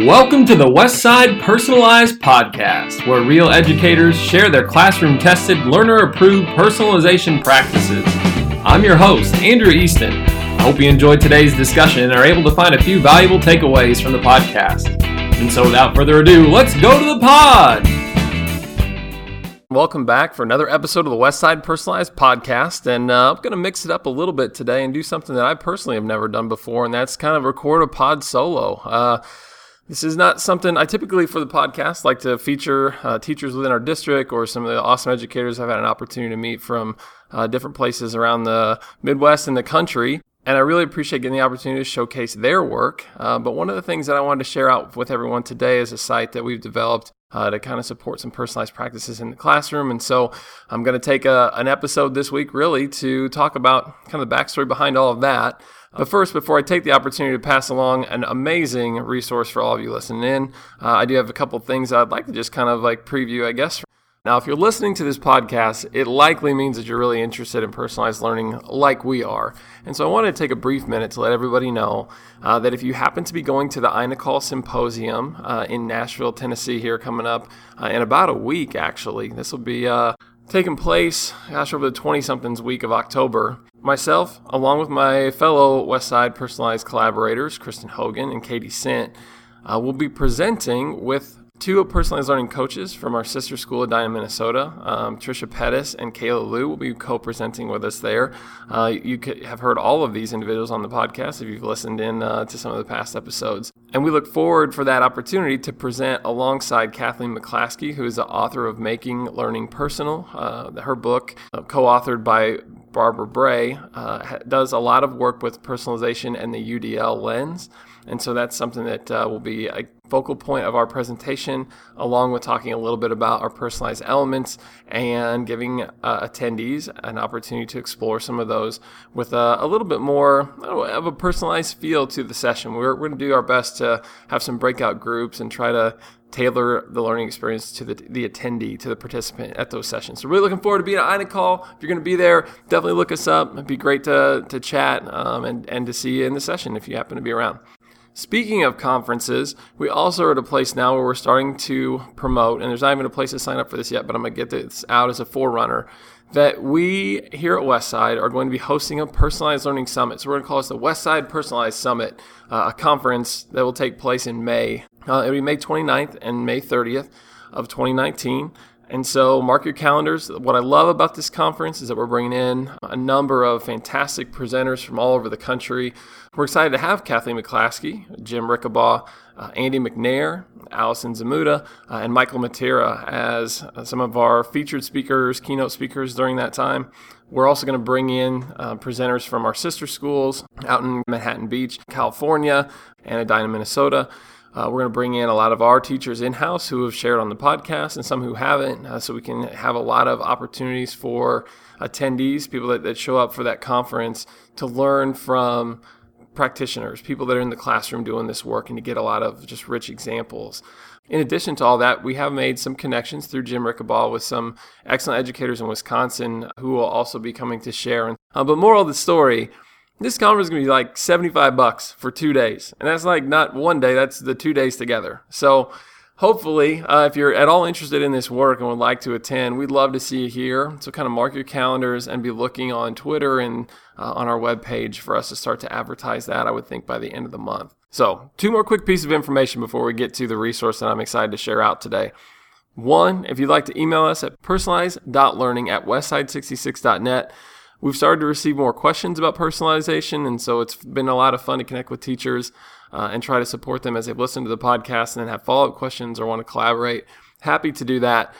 Welcome to the Westside Personalized Podcast, where real educators share their classroom tested, learner approved personalization practices. I'm your host, Andrew Easton. I hope you enjoyed today's discussion and are able to find a few valuable takeaways from the podcast. And so, without further ado, let's go to the pod! Welcome back for another episode of the Westside Personalized Podcast. And uh, I'm going to mix it up a little bit today and do something that I personally have never done before, and that's kind of record a pod solo. Uh, this is not something I typically, for the podcast, like to feature uh, teachers within our district or some of the awesome educators I've had an opportunity to meet from uh, different places around the Midwest and the country. And I really appreciate getting the opportunity to showcase their work. Uh, but one of the things that I wanted to share out with everyone today is a site that we've developed uh, to kind of support some personalized practices in the classroom. And so I'm going to take a, an episode this week really to talk about kind of the backstory behind all of that. But first, before I take the opportunity to pass along an amazing resource for all of you listening in, uh, I do have a couple things I'd like to just kind of like preview, I guess. Now, if you're listening to this podcast, it likely means that you're really interested in personalized learning like we are. And so I wanted to take a brief minute to let everybody know uh, that if you happen to be going to the INACOL Symposium uh, in Nashville, Tennessee, here coming up uh, in about a week, actually, this will be uh, taking place, gosh, over the 20 somethings week of October. Myself, along with my fellow Westside personalized collaborators, Kristen Hogan and Katie Sint, uh, will be presenting with two personalized learning coaches from our sister school, of Edina, Minnesota. Um, Trisha Pettis and Kayla Liu will be co-presenting with us there. Uh, you have heard all of these individuals on the podcast if you've listened in uh, to some of the past episodes. And we look forward for that opportunity to present alongside Kathleen McClaskey, who is the author of Making Learning Personal. Uh, her book, uh, co-authored by Barbara Bray, uh, does a lot of work with personalization and the UDL lens. And so that's something that uh, will be a focal point of our presentation, along with talking a little bit about our personalized elements and giving uh, attendees an opportunity to explore some of those with a, a little bit more know, of a personalized feel to the session. We're, we're going to do our best to have some breakout groups and try to tailor the learning experience to the, the attendee, to the participant at those sessions. So really looking forward to being at INACOL. If you're going to be there, definitely look us up. It'd be great to, to chat um, and, and to see you in the session if you happen to be around. Speaking of conferences, we also are at a place now where we're starting to promote, and there's not even a place to sign up for this yet, but I'm going to get this out as a forerunner. That we here at Westside are going to be hosting a personalized learning summit. So we're going to call this the Westside Personalized Summit, uh, a conference that will take place in May. Uh, it'll be May 29th and May 30th of 2019. And so, mark your calendars. What I love about this conference is that we're bringing in a number of fantastic presenters from all over the country. We're excited to have Kathleen McClaskey, Jim Rickabaugh, uh, Andi McNair, Allison Zmuda, uh, and Michael Matera as uh, some of our featured speakers, keynote speakers during that time. We're also going to bring in uh, presenters from our sister schools out in Manhattan Beach, California, and Edina, Minnesota. Uh, we're going to bring in a lot of our teachers in house who have shared on the podcast and some who haven't, uh, so we can have a lot of opportunities for attendees, people that, that show up for that conference, to learn from practitioners, people that are in the classroom doing this work, and to get a lot of just rich examples. In addition to all that, we have made some connections through Jim Rickabaugh with some excellent educators in Wisconsin who will also be coming to share. Uh, but moral of the story this conference is going to be like 75 bucks for two days. And that's like not one day, that's the two days together. So hopefully, uh, if you're at all interested in this work and would like to attend, we'd love to see you here. So kind of mark your calendars and be looking on Twitter and uh, on our webpage for us to start to advertise that, I would think, by the end of the month. So, two more quick pieces of information before we get to the resource that I'm excited to share out today. One, if you'd like to email us at personalized.learning at westside66.net, We've started to receive more questions about personalization, and so it's been a lot of fun to connect with teachers uh, and try to support them as they've listened to the podcast and then have follow up questions or want to collaborate. Happy to do that.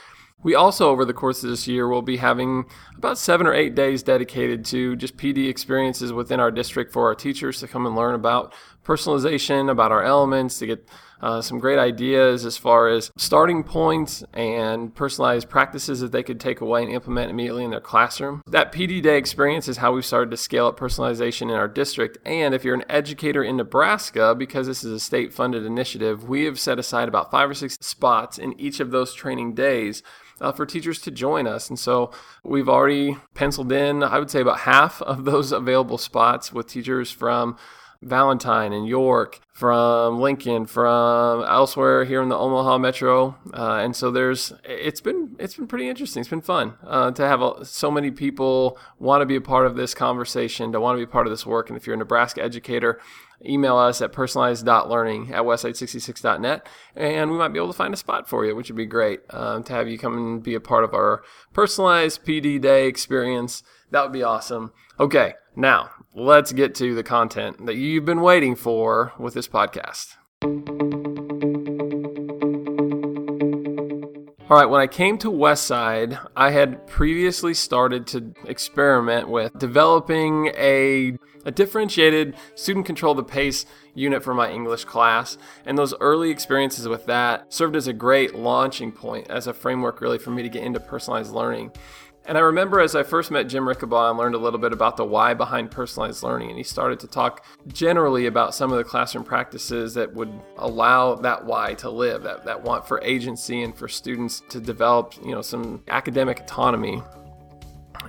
We also, over the course of this year, will be having about seven or eight days dedicated to just PD experiences within our district for our teachers to come and learn about personalization, about our elements, to get uh, some great ideas as far as starting points and personalized practices that they could take away and implement immediately in their classroom. That PD Day experience is how we've started to scale up personalization in our district. And if you're an educator in Nebraska, because this is a state funded initiative, we have set aside about five or six spots in each of those training days uh, for teachers to join us. And so we've already penciled in, I would say, about half of those available spots with teachers from Valentine and York, from Lincoln, from elsewhere here in the Omaha metro, uh, and so there's it's been it's been pretty interesting. It's been fun uh, to have a, so many people want to be a part of this conversation, to want to be part of this work. And if you're a Nebraska educator, email us at personalized.learning at westside66.net and we might be able to find a spot for you, which would be great um, to have you come and be a part of our personalized PD day experience. That would be awesome. Okay, now let's get to the content that you've been waiting for with this podcast. All right, when I came to Westside, I had previously started to experiment with developing a, a differentiated student control the pace unit for my English class. And those early experiences with that served as a great launching point as a framework, really, for me to get into personalized learning. And I remember as I first met Jim Rickabaugh and learned a little bit about the why behind personalized learning, and he started to talk generally about some of the classroom practices that would allow that why to live, that, that want for agency and for students to develop, you know, some academic autonomy.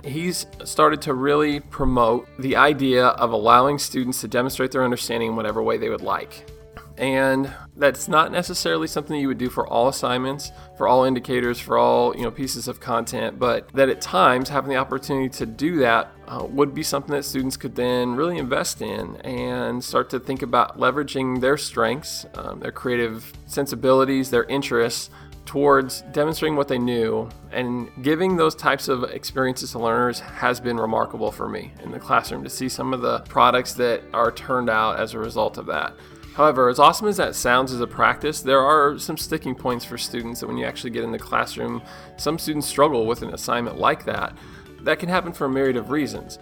He's started to really promote the idea of allowing students to demonstrate their understanding in whatever way they would like. And that's not necessarily something you would do for all assignments, for all indicators, for all you know pieces of content, but that at times having the opportunity to do that uh, would be something that students could then really invest in and start to think about leveraging their strengths, um, their creative sensibilities, their interests towards demonstrating what they knew and giving those types of experiences to learners has been remarkable for me in the classroom to see some of the products that are turned out as a result of that. However, as awesome as that sounds as a practice, there are some sticking points for students that when you actually get in the classroom, some students struggle with an assignment like that. That can happen for a myriad of reasons.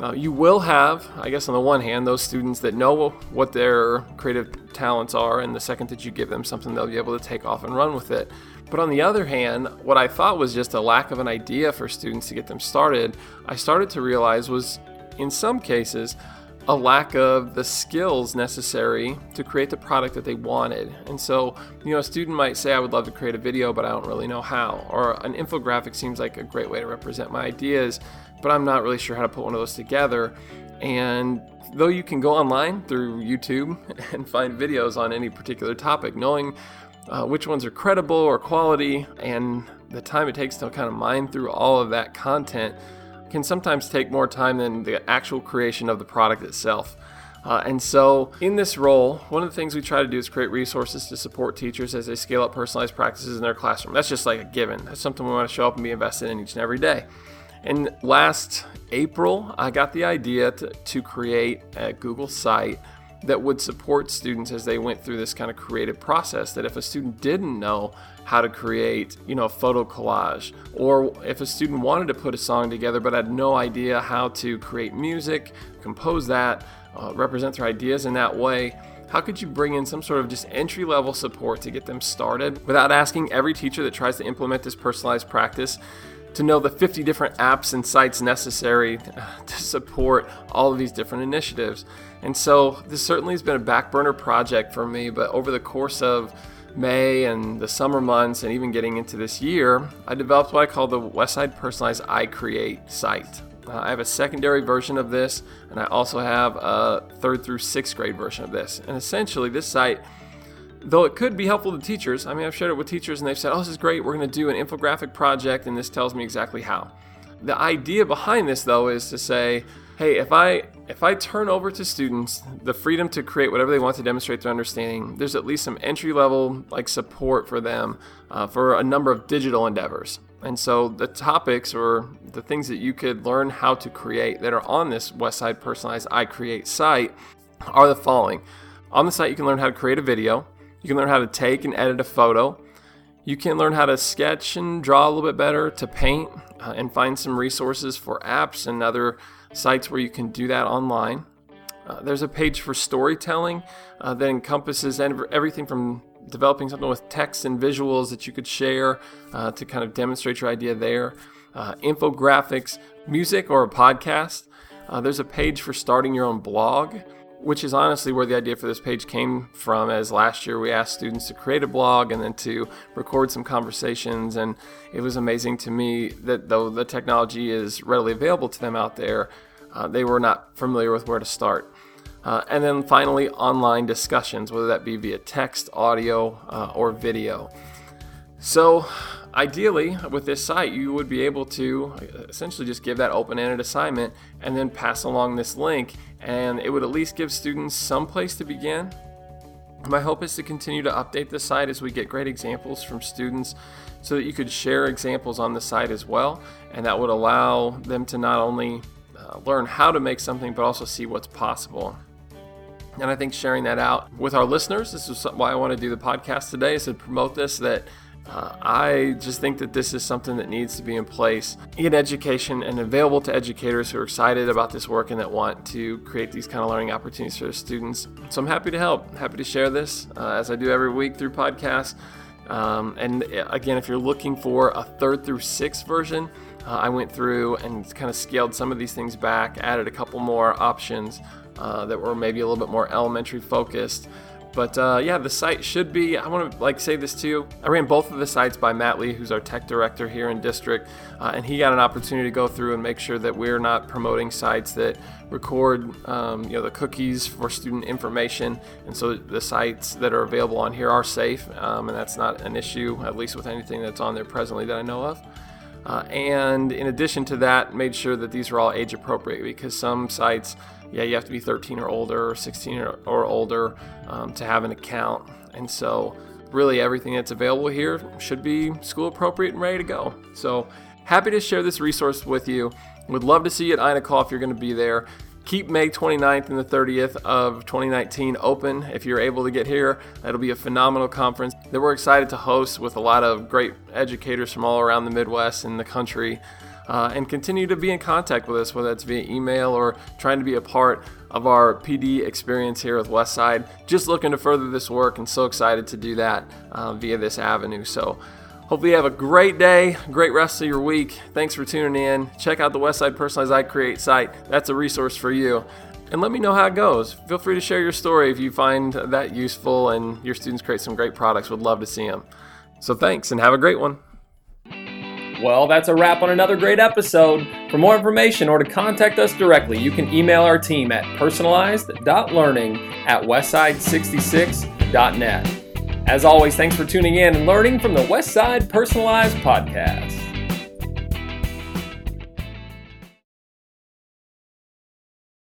Uh, you will have, I guess, on the one hand, those students that know what their creative talents are, and the second that you give them something, they'll be able to take off and run with it. But on the other hand, what I thought was just a lack of an idea for students to get them started, I started to realize was in some cases a lack of the skills necessary to create the product that they wanted. And so, you know, a student might say, I would love to create a video, but I don't really know how. Or an infographic seems like a great way to represent my ideas, but I'm not really sure how to put one of those together. And though you can go online through YouTube and find videos on any particular topic, knowing uh, which ones are credible or quality and the time it takes to kind of mine through all of that content can sometimes take more time than the actual creation of the product itself. Uh, and so, in this role, one of the things we try to do is create resources to support teachers as they scale up personalized practices in their classroom. That's just like a given. That's something we want to show up and be invested in each and every day. And last April, I got the idea to, to create a Google site that would support students as they went through this kind of creative process. That if a student didn't know how to create, you know, a photo collage, or if a student wanted to put a song together but had no idea how to create music, compose that, uh, represent their ideas in that way, how could you bring in some sort of just entry level support to get them started without asking every teacher that tries to implement this personalized practice to know the 50 different apps and sites necessary to support all of these different initiatives. And so this certainly has been a back burner project for me, but over the course of May and the summer months and even getting into this year, I developed what I call the Westside Personalized iCreate site. Uh, I have a secondary version of this, and I also have a third through sixth grade version of this. And essentially, this site though it could be helpful to teachers. I mean, I've shared it with teachers and they've said, oh, this is great. We're going to do an infographic project and this tells me exactly how. The idea behind this, though, is to say, hey, if I if I turn over to students the freedom to create whatever they want to demonstrate their understanding, there's at least some entry level like support for them uh, for a number of digital endeavors. And so the topics or the things that you could learn how to create that are on this Westside Personalized iCreate site are the following. On the site, you can learn how to create a video. You can learn how to take and edit a photo. You can learn how to sketch and draw a little bit better, to paint, uh, and find some resources for apps and other sites where you can do that online. Uh, there's a page for storytelling uh, that encompasses everything from developing something with text and visuals that you could share uh, to kind of demonstrate your idea there, uh, infographics, music, or a podcast. Uh, there's a page for starting your own blog which is honestly where the idea for this page came from as last year we asked students to create a blog and then to record some conversations and it was amazing to me that though the technology is readily available to them out there uh, they were not familiar with where to start Uh, and then finally, online discussions, whether that be via text, audio, uh, or video. So, ideally, with this site, you would be able to essentially just give that open ended assignment and then pass along this link, and it would at least give students some place to begin. My hope is to continue to update the site as we get great examples from students so that you could share examples on the site as well, and that would allow them to not only uh, learn how to make something but also see what's possible. And I think sharing that out with our listeners, this is why I want to do the podcast today, is to promote this that uh, I just think that this is something that needs to be in place in education and available to educators who are excited about this work and that want to create these kind of learning opportunities for their students. So I'm happy to help, happy to share this uh, as I do every week through podcasts. Um, and uh, again, if you're looking for a third through sixth version, uh, I went through and kind of scaled some of these things back, added a couple more options uh, that were maybe a little bit more elementary focused. But uh, yeah, the site should be. I want to like say this too. I ran both of the sites by Matt Lee, who's our tech director here in district, uh, and he got an opportunity to go through and make sure that we're not promoting sites that record, um, you know, the cookies for student information, and so the sites that are available on here are safe, um, and that's not an issue, at least with anything that's on there presently that I know of. Uh, and in addition to that, made sure that these are all age appropriate because some sites, yeah, you have to be 13 or older or 16 or, or older um, to have an account. And so, really, everything that's available here should be school appropriate and ready to go. So, happy to share this resource with you. Would love to see you at INACOL if you're going to be there keep May 29th and the 30th of 2019 open if you're able to get here. That'll be a phenomenal conference that we're excited to host with a lot of great educators from all around the Midwest and the country. Uh, and continue to be in contact with us, whether it's via email or trying to be a part of our PD experience here with Westside. Just looking to further this work and so excited to do that uh, via this avenue. So, Hopefully, you have a great day, great rest of your week. Thanks for tuning in. Check out the Westside Personalized iCreate site, that's a resource for you. And let me know how it goes. Feel free to share your story if you find that useful and your students create some great products. Would love to see them. So, thanks and have a great one. Well, that's a wrap on another great episode. For more information or to contact us directly, you can email our team at personalized.learning at westside66.net. As always, thanks for tuning in and learning from the Westside Personalized Podcast.